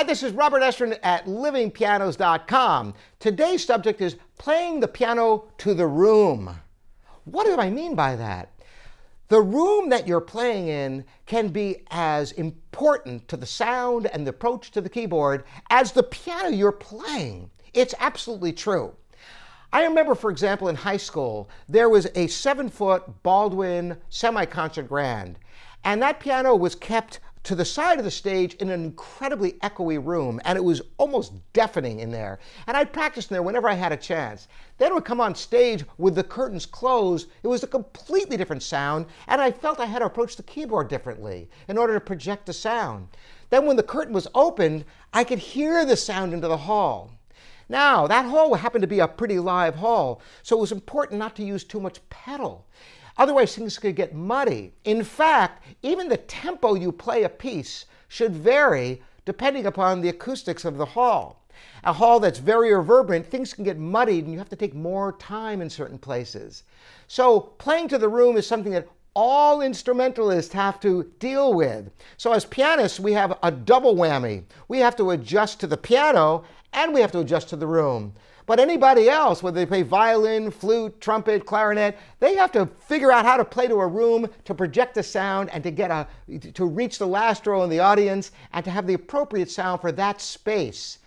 Hi, this is Robert Estrin at livingpianos.com. Today's subject is playing the piano to the room. What do I mean by that? The room that you're playing in can be as important to the sound and the approach to the keyboard as the piano you're playing. It's absolutely true. I remember, for example, in high school, there was a seven foot Baldwin semi concert grand, and that piano was kept to the side of the stage in an incredibly echoey room, and it was almost deafening in there. And I'd practice in there whenever I had a chance. Then I would come on stage with the curtains closed. It was a completely different sound, and I felt I had to approach the keyboard differently in order to project the sound. Then when the curtain was opened, I could hear the sound into the hall. Now, that hall happened to be a pretty live hall, so it was important not to use too much pedal. Otherwise, things could get muddy. In fact, even the tempo you play a piece should vary depending upon the acoustics of the hall. A hall that's very reverberant, things can get muddied and you have to take more time in certain places. So, playing to the room is something that all instrumentalists have to deal with. So, as pianists, we have a double whammy. We have to adjust to the piano and we have to adjust to the room. But anybody else, whether they play violin, flute, trumpet, clarinet, they have to figure out how to play to a room to project a sound and to get a to reach the last row in the audience and to have the appropriate sound for that space.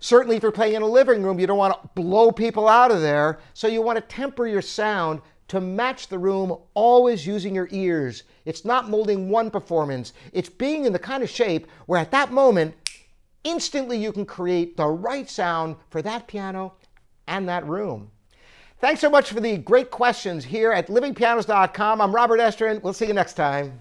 Certainly, if you're playing in a living room, you don't want to blow people out of there, so you want to temper your sound to match the room, always using your ears. It's not molding one performance, it's being in the kind of shape where at that moment instantly you can create the right sound for that piano and that room. Thanks so much for the great questions here at livingpianos.com. I'm Robert Estrin. We'll see you next time.